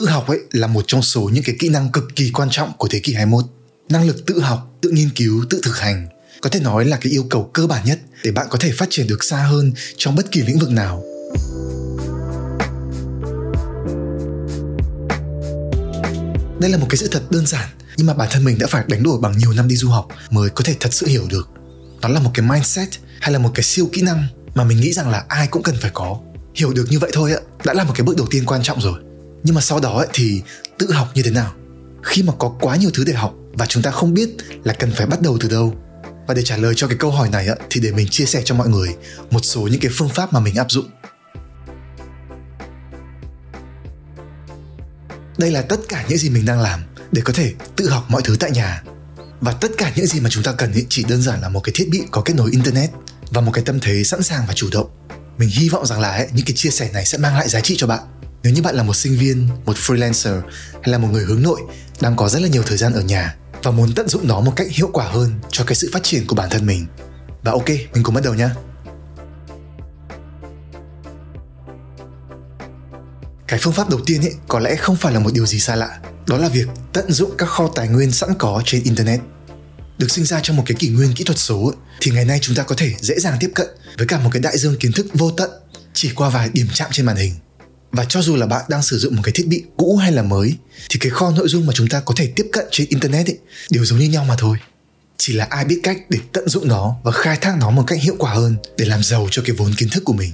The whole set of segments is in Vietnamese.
tự học ấy là một trong số những cái kỹ năng cực kỳ quan trọng của thế kỷ 21. Năng lực tự học, tự nghiên cứu, tự thực hành có thể nói là cái yêu cầu cơ bản nhất để bạn có thể phát triển được xa hơn trong bất kỳ lĩnh vực nào. Đây là một cái sự thật đơn giản nhưng mà bản thân mình đã phải đánh đổi bằng nhiều năm đi du học mới có thể thật sự hiểu được. Đó là một cái mindset hay là một cái siêu kỹ năng mà mình nghĩ rằng là ai cũng cần phải có. Hiểu được như vậy thôi ạ, đã là một cái bước đầu tiên quan trọng rồi. Nhưng mà sau đó ấy, thì tự học như thế nào? Khi mà có quá nhiều thứ để học và chúng ta không biết là cần phải bắt đầu từ đâu. Và để trả lời cho cái câu hỏi này thì để mình chia sẻ cho mọi người một số những cái phương pháp mà mình áp dụng. Đây là tất cả những gì mình đang làm để có thể tự học mọi thứ tại nhà. Và tất cả những gì mà chúng ta cần chỉ đơn giản là một cái thiết bị có kết nối internet và một cái tâm thế sẵn sàng và chủ động. Mình hy vọng rằng là những cái chia sẻ này sẽ mang lại giá trị cho bạn. Nếu như bạn là một sinh viên, một freelancer hay là một người hướng nội đang có rất là nhiều thời gian ở nhà và muốn tận dụng nó một cách hiệu quả hơn cho cái sự phát triển của bản thân mình. Và ok, mình cùng bắt đầu nhé. Cái phương pháp đầu tiên ấy có lẽ không phải là một điều gì xa lạ, đó là việc tận dụng các kho tài nguyên sẵn có trên internet. Được sinh ra trong một cái kỷ nguyên kỹ thuật số ấy, thì ngày nay chúng ta có thể dễ dàng tiếp cận với cả một cái đại dương kiến thức vô tận chỉ qua vài điểm chạm trên màn hình. Và cho dù là bạn đang sử dụng một cái thiết bị cũ hay là mới thì cái kho nội dung mà chúng ta có thể tiếp cận trên internet ấy, đều giống như nhau mà thôi. Chỉ là ai biết cách để tận dụng nó và khai thác nó một cách hiệu quả hơn để làm giàu cho cái vốn kiến thức của mình.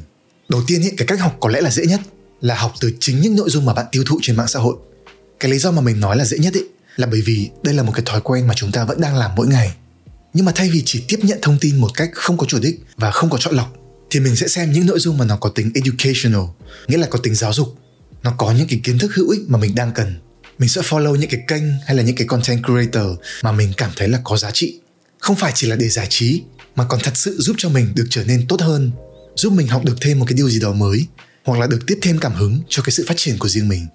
Đầu tiên ấy, cái cách học có lẽ là dễ nhất là học từ chính những nội dung mà bạn tiêu thụ trên mạng xã hội. Cái lý do mà mình nói là dễ nhất ấy là bởi vì đây là một cái thói quen mà chúng ta vẫn đang làm mỗi ngày. Nhưng mà thay vì chỉ tiếp nhận thông tin một cách không có chủ đích và không có chọn lọc thì mình sẽ xem những nội dung mà nó có tính educational, nghĩa là có tính giáo dục. Nó có những cái kiến thức hữu ích mà mình đang cần. Mình sẽ follow những cái kênh hay là những cái content creator mà mình cảm thấy là có giá trị. Không phải chỉ là để giải trí mà còn thật sự giúp cho mình được trở nên tốt hơn, giúp mình học được thêm một cái điều gì đó mới hoặc là được tiếp thêm cảm hứng cho cái sự phát triển của riêng mình.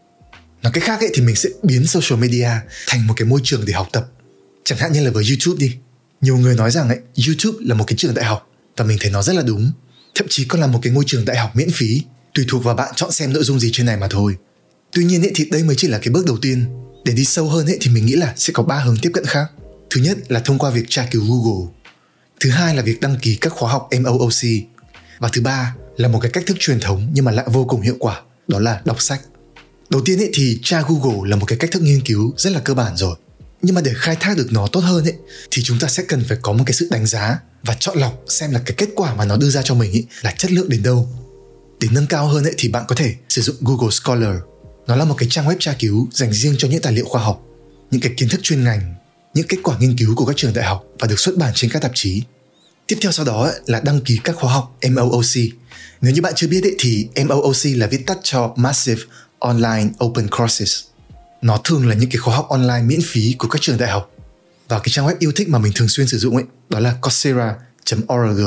Nói cách khác ấy thì mình sẽ biến social media thành một cái môi trường để học tập. Chẳng hạn như là với YouTube đi. Nhiều người nói rằng ấy, YouTube là một cái trường đại học và mình thấy nó rất là đúng thậm chí còn là một cái ngôi trường đại học miễn phí tùy thuộc vào bạn chọn xem nội dung gì trên này mà thôi. Tuy nhiên ấy, thì đây mới chỉ là cái bước đầu tiên. Để đi sâu hơn ấy, thì mình nghĩ là sẽ có ba hướng tiếp cận khác. Thứ nhất là thông qua việc tra cứu google. Thứ hai là việc đăng ký các khóa học mooc và thứ ba là một cái cách thức truyền thống nhưng mà lại vô cùng hiệu quả đó là đọc sách. Đầu tiên ấy thì tra google là một cái cách thức nghiên cứu rất là cơ bản rồi. Nhưng mà để khai thác được nó tốt hơn ấy thì chúng ta sẽ cần phải có một cái sự đánh giá và chọn lọc xem là cái kết quả mà nó đưa ra cho mình ý, là chất lượng đến đâu. Để nâng cao hơn ấy, thì bạn có thể sử dụng Google Scholar. Nó là một cái trang web tra cứu dành riêng cho những tài liệu khoa học những cái kiến thức chuyên ngành những kết quả nghiên cứu của các trường đại học và được xuất bản trên các tạp chí. Tiếp theo sau đó ấy, là đăng ký các khóa học MOOC nếu như bạn chưa biết ấy, thì MOOC là viết tắt cho Massive Online Open Courses. Nó thường là những cái khóa học online miễn phí của các trường đại học và cái trang web yêu thích mà mình thường xuyên sử dụng ấy, đó là coursera.org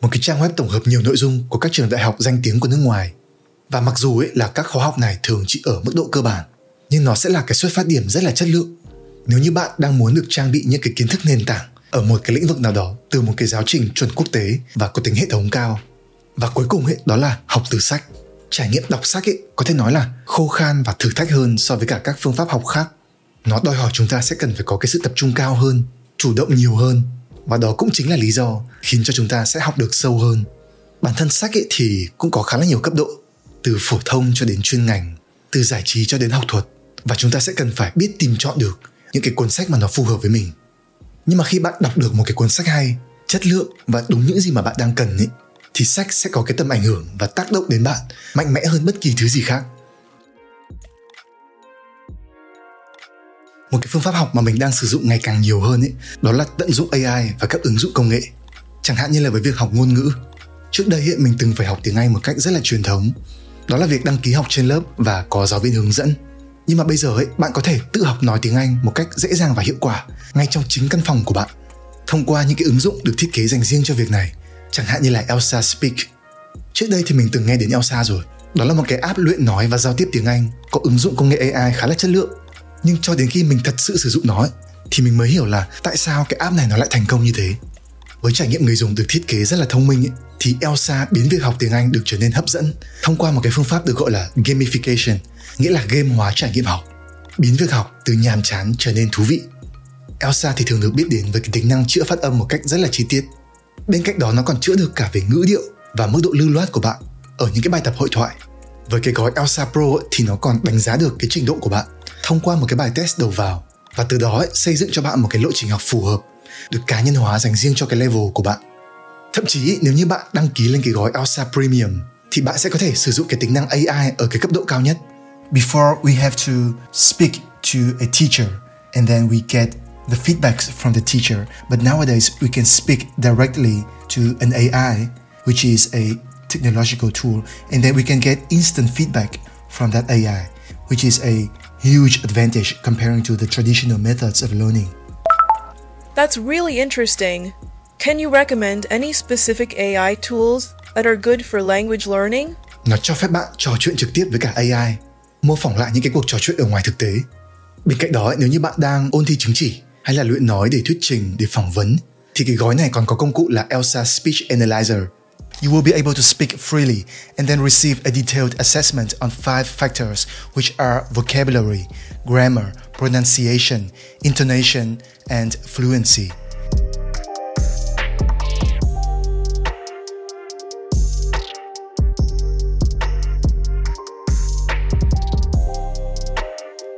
một cái trang web tổng hợp nhiều nội dung của các trường đại học danh tiếng của nước ngoài. Và mặc dù ấy là các khóa học này thường chỉ ở mức độ cơ bản, nhưng nó sẽ là cái xuất phát điểm rất là chất lượng. Nếu như bạn đang muốn được trang bị những cái kiến thức nền tảng ở một cái lĩnh vực nào đó từ một cái giáo trình chuẩn quốc tế và có tính hệ thống cao. Và cuối cùng ấy, đó là học từ sách. Trải nghiệm đọc sách ấy, có thể nói là khô khan và thử thách hơn so với cả các phương pháp học khác nó đòi hỏi chúng ta sẽ cần phải có cái sự tập trung cao hơn, chủ động nhiều hơn. Và đó cũng chính là lý do khiến cho chúng ta sẽ học được sâu hơn. Bản thân sách ấy thì cũng có khá là nhiều cấp độ, từ phổ thông cho đến chuyên ngành, từ giải trí cho đến học thuật. Và chúng ta sẽ cần phải biết tìm chọn được những cái cuốn sách mà nó phù hợp với mình. Nhưng mà khi bạn đọc được một cái cuốn sách hay, chất lượng và đúng những gì mà bạn đang cần ấy, thì sách sẽ có cái tầm ảnh hưởng và tác động đến bạn mạnh mẽ hơn bất kỳ thứ gì khác. Một cái phương pháp học mà mình đang sử dụng ngày càng nhiều hơn ấy đó là tận dụng AI và các ứng dụng công nghệ. Chẳng hạn như là với việc học ngôn ngữ. Trước đây ấy, mình từng phải học tiếng Anh một cách rất là truyền thống. Đó là việc đăng ký học trên lớp và có giáo viên hướng dẫn. Nhưng mà bây giờ ấy bạn có thể tự học nói tiếng Anh một cách dễ dàng và hiệu quả ngay trong chính căn phòng của bạn. Thông qua những cái ứng dụng được thiết kế dành riêng cho việc này chẳng hạn như là Elsa Speak. Trước đây thì mình từng nghe đến Elsa rồi. Đó là một cái app luyện nói và giao tiếp tiếng Anh có ứng dụng công nghệ AI khá là chất lượng nhưng cho đến khi mình thật sự sử dụng nó ấy, thì mình mới hiểu là tại sao cái app này nó lại thành công như thế với trải nghiệm người dùng được thiết kế rất là thông minh ấy, thì Elsa biến việc học tiếng Anh được trở nên hấp dẫn thông qua một cái phương pháp được gọi là gamification, nghĩa là game hóa trải nghiệm học, biến việc học từ nhàm chán trở nên thú vị. Elsa thì thường được biết đến với cái tính năng chữa phát âm một cách rất là chi tiết. Bên cạnh đó nó còn chữa được cả về ngữ điệu và mức độ lưu loát của bạn ở những cái bài tập hội thoại. Với cái gói Elsa Pro thì nó còn đánh giá được cái trình độ của bạn thông qua một cái bài test đầu vào và từ đó xây dựng cho bạn một cái lộ trình học phù hợp được cá nhân hóa dành riêng cho cái level của bạn. Thậm chí nếu như bạn đăng ký lên cái gói Elsa Premium thì bạn sẽ có thể sử dụng cái tính năng AI ở cái cấp độ cao nhất. Before we have to speak to a teacher and then we get the feedbacks from the teacher, but nowadays we can speak directly to an AI, which is a technological tool, and then we can get instant feedback from that AI, which is a huge advantage comparing to the traditional methods of learning. That's really interesting. Can you recommend any specific AI tools that are good for language learning? Nó cho phép bạn trò chuyện trực tiếp với cả AI, mô phỏng lại những cái cuộc trò chuyện ở ngoài thực tế. Bên cạnh đó, nếu như bạn đang ôn thi chứng chỉ hay là luyện nói để thuyết trình, để phỏng vấn, thì cái gói này còn có công cụ là Elsa Speech Analyzer. You will be able to speak freely and then receive a detailed assessment on five factors, which are vocabulary, grammar, pronunciation, intonation, and fluency.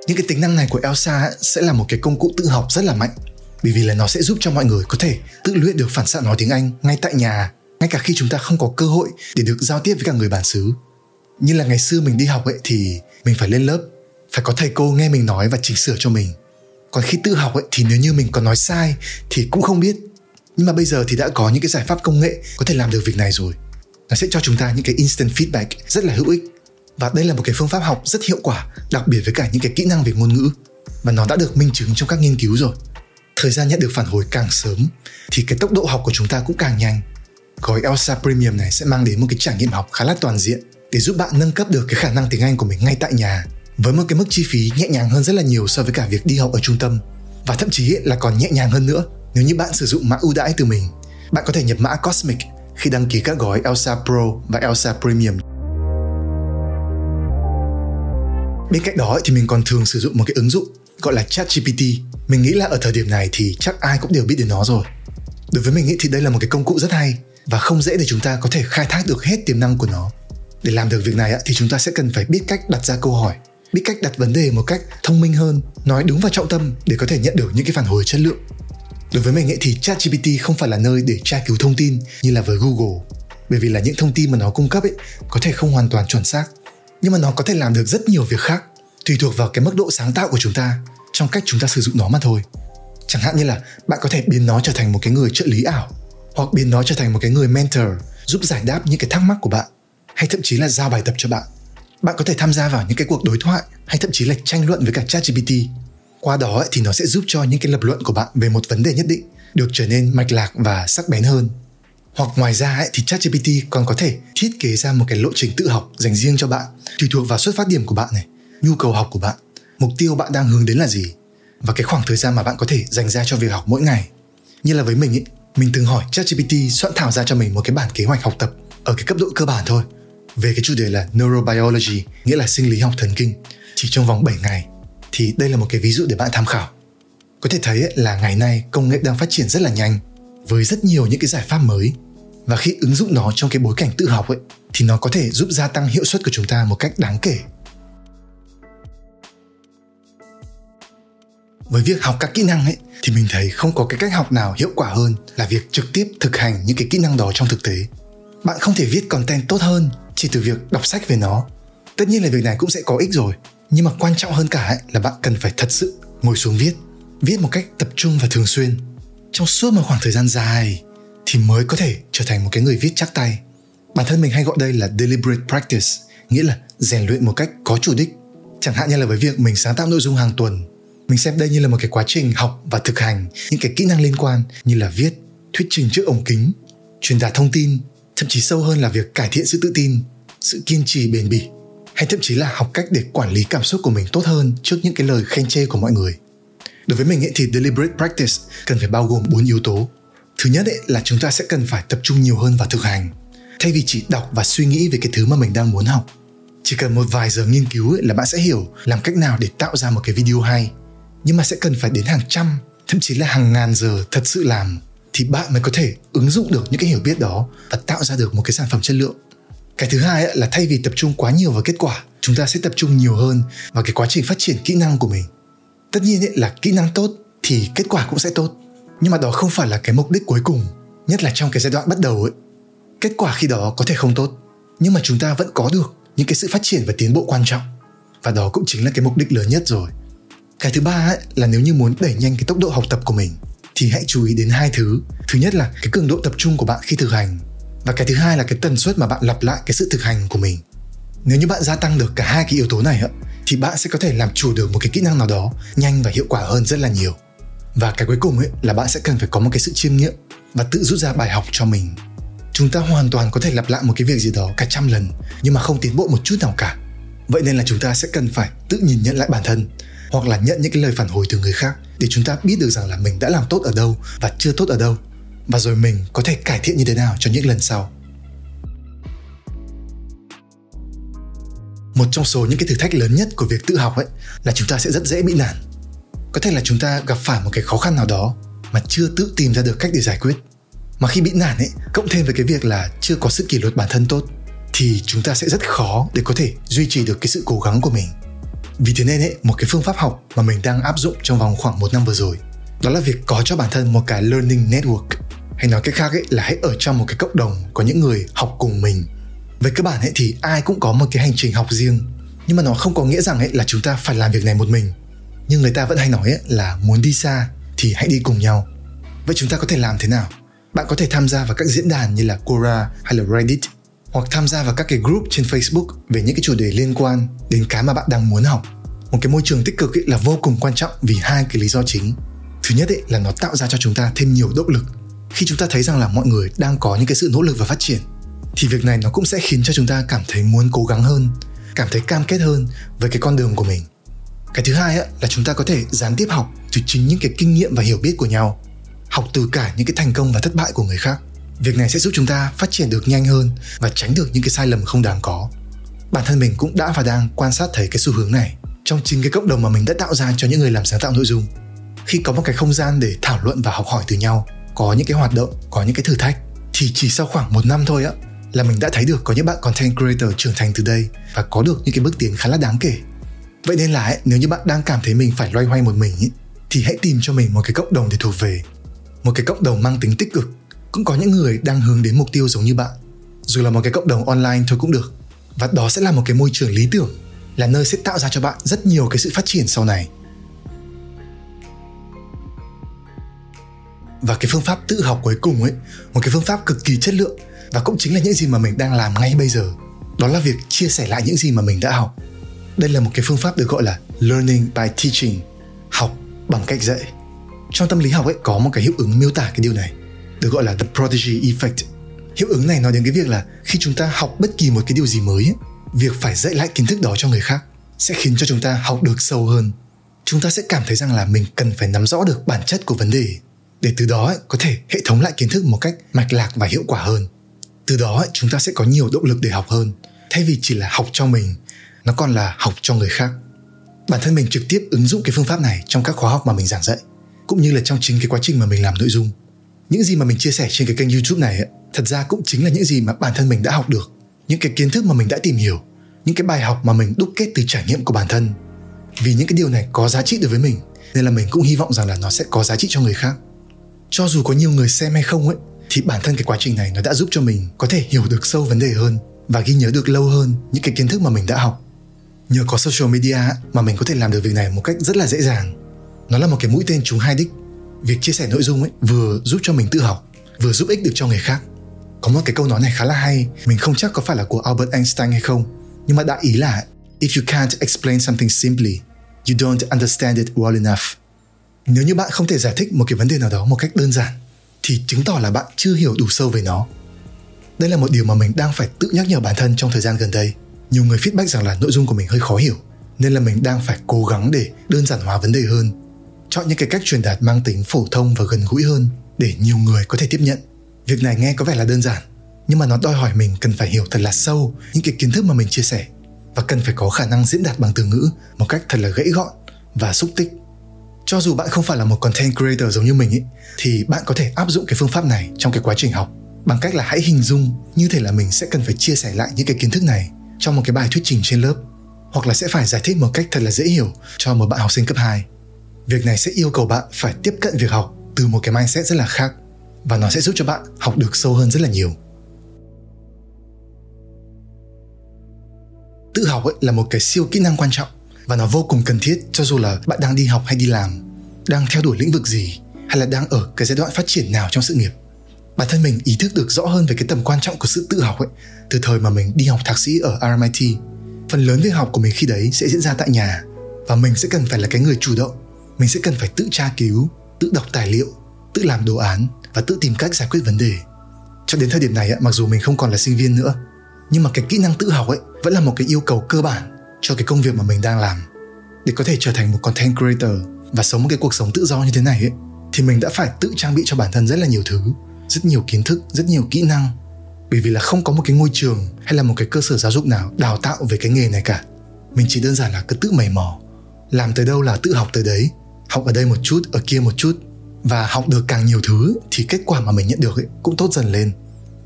Những cái tính năng này của Elsa sẽ là một cái công cụ tự học rất là mạnh bởi vì là nó sẽ giúp cho mọi người có thể tự luyện được phản xạ nói tiếng Anh ngay tại nhà, ngay cả khi chúng ta không có cơ hội để được giao tiếp với cả người bản xứ. Như là ngày xưa mình đi học ấy thì mình phải lên lớp, phải có thầy cô nghe mình nói và chỉnh sửa cho mình. Còn khi tự học ấy thì nếu như mình có nói sai thì cũng không biết. Nhưng mà bây giờ thì đã có những cái giải pháp công nghệ có thể làm được việc này rồi. Nó sẽ cho chúng ta những cái instant feedback rất là hữu ích và đây là một cái phương pháp học rất hiệu quả đặc biệt với cả những cái kỹ năng về ngôn ngữ và nó đã được minh chứng trong các nghiên cứu rồi thời gian nhận được phản hồi càng sớm thì cái tốc độ học của chúng ta cũng càng nhanh gói Elsa Premium này sẽ mang đến một cái trải nghiệm học khá là toàn diện để giúp bạn nâng cấp được cái khả năng tiếng Anh của mình ngay tại nhà, với một cái mức chi phí nhẹ nhàng hơn rất là nhiều so với cả việc đi học ở trung tâm và thậm chí là còn nhẹ nhàng hơn nữa, nếu như bạn sử dụng mã ưu đãi từ mình, bạn có thể nhập mã Cosmic khi đăng ký các gói Elsa Pro và Elsa Premium Bên cạnh đó thì mình còn thường sử dụng một cái ứng dụng gọi là ChatGPT. Mình nghĩ là ở thời điểm này thì chắc ai cũng đều biết đến nó rồi. Đối với mình nghĩ thì đây là một cái công cụ rất hay và không dễ để chúng ta có thể khai thác được hết tiềm năng của nó. Để làm được việc này thì chúng ta sẽ cần phải biết cách đặt ra câu hỏi, biết cách đặt vấn đề một cách thông minh hơn, nói đúng vào trọng tâm để có thể nhận được những cái phản hồi chất lượng. Đối với mình ấy thì ChatGPT không phải là nơi để tra cứu thông tin như là với Google, bởi vì là những thông tin mà nó cung cấp ấy có thể không hoàn toàn chuẩn xác nhưng mà nó có thể làm được rất nhiều việc khác tùy thuộc vào cái mức độ sáng tạo của chúng ta trong cách chúng ta sử dụng nó mà thôi chẳng hạn như là bạn có thể biến nó trở thành một cái người trợ lý ảo hoặc biến nó trở thành một cái người mentor giúp giải đáp những cái thắc mắc của bạn hay thậm chí là giao bài tập cho bạn. Bạn có thể tham gia vào những cái cuộc đối thoại hay thậm chí là tranh luận với cả ChatGPT. Qua đó thì nó sẽ giúp cho những cái lập luận của bạn về một vấn đề nhất định được trở nên mạch lạc và sắc bén hơn. Hoặc ngoài ra ấy, thì ChatGPT còn có thể thiết kế ra một cái lộ trình tự học dành riêng cho bạn tùy thuộc vào xuất phát điểm của bạn này nhu cầu học của bạn mục tiêu bạn đang hướng đến là gì và cái khoảng thời gian mà bạn có thể dành ra cho việc học mỗi ngày. Như là với mình ấy mình từng hỏi ChatGPT soạn thảo ra cho mình một cái bản kế hoạch học tập ở cái cấp độ cơ bản thôi. Về cái chủ đề là neurobiology, nghĩa là sinh lý học thần kinh chỉ trong vòng 7 ngày, thì đây là một cái ví dụ để bạn tham khảo. Có thể thấy là ngày nay công nghệ đang phát triển rất là nhanh, với rất nhiều những cái giải pháp mới. Và khi ứng dụng nó trong cái bối cảnh tự học ấy, thì nó có thể giúp gia tăng hiệu suất của chúng ta một cách đáng kể. Với việc học các kỹ năng ấy, thì mình thấy không có cái cách học nào hiệu quả hơn là việc trực tiếp thực hành những cái kỹ năng đó trong thực tế. Bạn không thể viết content tốt hơn chỉ từ việc đọc sách về nó. Tất nhiên là việc này cũng sẽ có ích rồi, nhưng mà quan trọng hơn cả ấy là bạn cần phải thật sự ngồi xuống viết viết một cách tập trung và thường xuyên. Trong suốt một khoảng thời gian dài thì mới có thể trở thành một cái người viết chắc tay. Bản thân mình hay gọi đây là deliberate practice, nghĩa là rèn luyện một cách có chủ đích. Chẳng hạn như là với việc mình sáng tạo nội dung hàng tuần mình xem đây như là một cái quá trình học và thực hành, những cái kỹ năng liên quan như là viết, thuyết trình trước ống kính, truyền đạt thông tin, thậm chí sâu hơn là việc cải thiện sự tự tin, sự kiên trì bền bỉ, hay thậm chí là học cách để quản lý cảm xúc của mình tốt hơn trước những cái lời khen chê của mọi người. Đối với mình ấy thì deliberate practice cần phải bao gồm bốn yếu tố. Thứ nhất ấy là chúng ta sẽ cần phải tập trung nhiều hơn vào thực hành, thay vì chỉ đọc và suy nghĩ về cái thứ mà mình đang muốn học. Chỉ cần một vài giờ nghiên cứu ấy là bạn sẽ hiểu làm cách nào để tạo ra một cái video hay nhưng mà sẽ cần phải đến hàng trăm, thậm chí là hàng ngàn giờ thật sự làm thì bạn mới có thể ứng dụng được những cái hiểu biết đó và tạo ra được một cái sản phẩm chất lượng. Cái thứ hai là thay vì tập trung quá nhiều vào kết quả, chúng ta sẽ tập trung nhiều hơn vào cái quá trình phát triển kỹ năng của mình. Tất nhiên là kỹ năng tốt thì kết quả cũng sẽ tốt. Nhưng mà đó không phải là cái mục đích cuối cùng, nhất là trong cái giai đoạn bắt đầu ấy. Kết quả khi đó có thể không tốt, nhưng mà chúng ta vẫn có được những cái sự phát triển và tiến bộ quan trọng. Và đó cũng chính là cái mục đích lớn nhất rồi cái thứ ba ấy, là nếu như muốn đẩy nhanh cái tốc độ học tập của mình thì hãy chú ý đến hai thứ. Thứ nhất là cái cường độ tập trung của bạn khi thực hành và cái thứ hai là cái tần suất mà bạn lặp lại cái sự thực hành của mình. Nếu như bạn gia tăng được cả hai cái yếu tố này thì bạn sẽ có thể làm chủ được một cái kỹ năng nào đó nhanh và hiệu quả hơn rất là nhiều. Và cái cuối cùng ấy là bạn sẽ cần phải có một cái sự chiêm nghiệm và tự rút ra bài học cho mình. Chúng ta hoàn toàn có thể lặp lại một cái việc gì đó cả trăm lần nhưng mà không tiến bộ một chút nào cả. Vậy nên là chúng ta sẽ cần phải tự nhìn nhận lại bản thân hoặc là nhận những cái lời phản hồi từ người khác để chúng ta biết được rằng là mình đã làm tốt ở đâu và chưa tốt ở đâu và rồi mình có thể cải thiện như thế nào cho những lần sau. Một trong số những cái thử thách lớn nhất của việc tự học ấy là chúng ta sẽ rất dễ bị nản. Có thể là chúng ta gặp phải một cái khó khăn nào đó mà chưa tự tìm ra được cách để giải quyết. Mà khi bị nản ấy, cộng thêm với cái việc là chưa có sự kỷ luật bản thân tốt, thì chúng ta sẽ rất khó để có thể duy trì được cái sự cố gắng của mình vì thế nên ấy, một cái phương pháp học mà mình đang áp dụng trong vòng khoảng một năm vừa rồi đó là việc có cho bản thân một cái learning network. Hay nói cách khác ấy là hãy ở trong một cái cộng đồng có những người học cùng mình. Về cơ bản ấy thì ai cũng có một cái hành trình học riêng nhưng mà nó không có nghĩa rằng ấy là chúng ta phải làm việc này một mình. Nhưng người ta vẫn hay nói ấy là muốn đi xa thì hãy đi cùng nhau. Vậy chúng ta có thể làm thế nào? Bạn có thể tham gia vào các diễn đàn như là Quora hay là Reddit hoặc tham gia vào các cái group trên Facebook về những cái chủ đề liên quan đến cái mà bạn đang muốn học. Một cái môi trường tích cực ấy là vô cùng quan trọng vì hai cái lý do chính. Thứ nhất ấy là nó tạo ra cho chúng ta thêm nhiều động lực. Khi chúng ta thấy rằng là mọi người đang có những cái sự nỗ lực và phát triển thì việc này nó cũng sẽ khiến cho chúng ta cảm thấy muốn cố gắng hơn, cảm thấy cam kết hơn với cái con đường của mình. Cái thứ hai ấy, là chúng ta có thể gián tiếp học từ chính những cái kinh nghiệm và hiểu biết của nhau học từ cả những cái thành công và thất bại của người khác việc này sẽ giúp chúng ta phát triển được nhanh hơn và tránh được những cái sai lầm không đáng có. Bản thân mình cũng đã và đang quan sát thấy cái xu hướng này trong chính cái cộng đồng mà mình đã tạo ra cho những người làm sáng tạo nội dung. Khi có một cái không gian để thảo luận và học hỏi từ nhau có những cái hoạt động có những cái thử thách thì chỉ sau khoảng một năm thôi á là mình đã thấy được có những bạn content creator trưởng thành từ đây và có được những cái bước tiến khá là đáng kể. Vậy nên là ấy, nếu như bạn đang cảm thấy mình phải loay hoay một mình ấy, thì hãy tìm cho mình một cái cộng đồng để thuộc về một cái cộng đồng mang tính tích cực cũng có những người đang hướng đến mục tiêu giống như bạn. Dù là một cái cộng đồng online thôi cũng được. Và đó sẽ là một cái môi trường lý tưởng, là nơi sẽ tạo ra cho bạn rất nhiều cái sự phát triển sau này. Và cái phương pháp tự học cuối cùng ấy, một cái phương pháp cực kỳ chất lượng và cũng chính là những gì mà mình đang làm ngay bây giờ, đó là việc chia sẻ lại những gì mà mình đã học. Đây là một cái phương pháp được gọi là learning by teaching, học bằng cách dạy. Trong tâm lý học ấy có một cái hiệu ứng miêu tả cái điều này được gọi là the prodigy effect. Hiệu ứng này nói đến cái việc là khi chúng ta học bất kỳ một cái điều gì mới ấy, việc phải dạy lại kiến thức đó cho người khác sẽ khiến cho chúng ta học được sâu hơn. Chúng ta sẽ cảm thấy rằng là mình cần phải nắm rõ được bản chất của vấn đề để từ đó ấy, có thể hệ thống lại kiến thức một cách mạch lạc và hiệu quả hơn. Từ đó ấy, chúng ta sẽ có nhiều động lực để học hơn thay vì chỉ là học cho mình nó còn là học cho người khác. Bản thân mình trực tiếp ứng dụng cái phương pháp này trong các khóa học mà mình giảng dạy cũng như là trong chính cái quá trình mà mình làm nội dung những gì mà mình chia sẻ trên cái kênh youtube này ấy, thật ra cũng chính là những gì mà bản thân mình đã học được những cái kiến thức mà mình đã tìm hiểu những cái bài học mà mình đúc kết từ trải nghiệm của bản thân. Vì những cái điều này có giá trị đối với mình nên là mình cũng hy vọng rằng là nó sẽ có giá trị cho người khác. Cho dù có nhiều người xem hay không ấy thì bản thân cái quá trình này nó đã giúp cho mình có thể hiểu được sâu vấn đề hơn và ghi nhớ được lâu hơn những cái kiến thức mà mình đã học. Nhờ có social media mà mình có thể làm được việc này một cách rất là dễ dàng. Nó là một cái mũi tên trúng hai đích việc chia sẻ nội dung ấy vừa giúp cho mình tự học, vừa giúp ích được cho người khác. Có một cái câu nói này khá là hay, mình không chắc có phải là của Albert Einstein hay không, nhưng mà đại ý là, if you can't explain something simply, you don't understand it well enough. Nếu như bạn không thể giải thích một cái vấn đề nào đó một cách đơn giản, thì chứng tỏ là bạn chưa hiểu đủ sâu về nó. Đây là một điều mà mình đang phải tự nhắc nhở bản thân trong thời gian gần đây. Nhiều người feedback rằng là nội dung của mình hơi khó hiểu, nên là mình đang phải cố gắng để đơn giản hóa vấn đề hơn chọn những cái cách truyền đạt mang tính phổ thông và gần gũi hơn để nhiều người có thể tiếp nhận việc này nghe có vẻ là đơn giản, nhưng mà nó đòi hỏi mình cần phải hiểu thật là sâu những cái kiến thức mà mình chia sẻ và cần phải có khả năng diễn đạt bằng từ ngữ một cách thật là gãy gọn và xúc tích cho dù bạn không phải là một content creator giống như mình ấy thì bạn có thể áp dụng cái phương pháp này trong cái quá trình học bằng cách là hãy hình dung như thể là mình sẽ cần phải chia sẻ lại những cái kiến thức này trong một cái bài thuyết trình trên lớp, hoặc là sẽ phải giải thích một cách thật là dễ hiểu cho một bạn học sinh cấp 2. Việc này sẽ yêu cầu bạn phải tiếp cận việc học từ một cái mindset rất là khác và nó sẽ giúp cho bạn học được sâu hơn rất là nhiều. Tự học ấy là một cái siêu kỹ năng quan trọng và nó vô cùng cần thiết cho dù là bạn đang đi học hay đi làm, đang theo đuổi lĩnh vực gì hay là đang ở cái giai đoạn phát triển nào trong sự nghiệp. Bản thân mình ý thức được rõ hơn về cái tầm quan trọng của sự tự học ấy từ thời mà mình đi học thạc sĩ ở RMIT. Phần lớn việc học của mình khi đấy sẽ diễn ra tại nhà và mình sẽ cần phải là cái người chủ động. Mình sẽ cần phải tự tra cứu, tự đọc tài liệu, tự làm đồ án và tự tìm cách giải quyết vấn đề. Cho đến thời điểm này, mặc dù mình không còn là sinh viên nữa, nhưng mà cái kỹ năng tự học ấy vẫn là một cái yêu cầu cơ bản cho cái công việc mà mình đang làm. Để có thể trở thành một content creator và sống một cái cuộc sống tự do như thế này ấy, thì mình đã phải tự trang bị cho bản thân rất là nhiều thứ, rất nhiều kiến thức, rất nhiều kỹ năng. Bởi vì là không có một cái ngôi trường hay là một cái cơ sở giáo dục nào đào tạo về cái nghề này cả. Mình chỉ đơn giản là cứ tự mày mò, làm tới đâu là tự học tới đấy, học ở đây một chút, ở kia một chút và học được càng nhiều thứ thì kết quả mà mình nhận được ấy cũng tốt dần lên.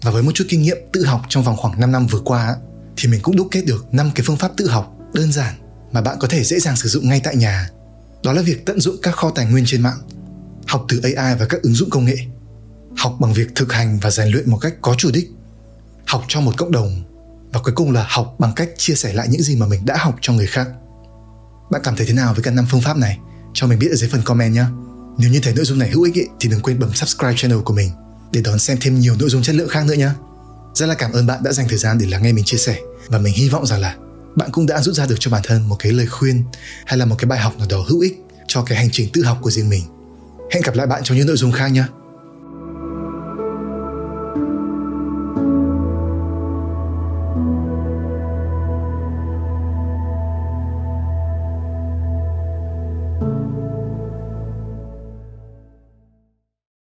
Và với một chút kinh nghiệm tự học trong vòng khoảng 5 năm vừa qua thì mình cũng đúc kết được 5 cái phương pháp tự học đơn giản mà bạn có thể dễ dàng sử dụng ngay tại nhà. Đó là việc tận dụng các kho tài nguyên trên mạng, học từ AI và các ứng dụng công nghệ, học bằng việc thực hành và rèn luyện một cách có chủ đích, học cho một cộng đồng và cuối cùng là học bằng cách chia sẻ lại những gì mà mình đã học cho người khác. Bạn cảm thấy thế nào với cả năm phương pháp này? Cho mình biết ở dưới phần comment nhé. Nếu như thấy nội dung này hữu ích ý, thì đừng quên bấm subscribe channel của mình để đón xem thêm nhiều nội dung chất lượng khác nữa nhé. Rất là cảm ơn bạn đã dành thời gian để lắng nghe mình chia sẻ và mình hy vọng rằng là bạn cũng đã rút ra được cho bản thân một cái lời khuyên hay là một cái bài học nào đó hữu ích cho cái hành trình tự học của riêng mình. Hẹn gặp lại bạn trong những nội dung khác nhé.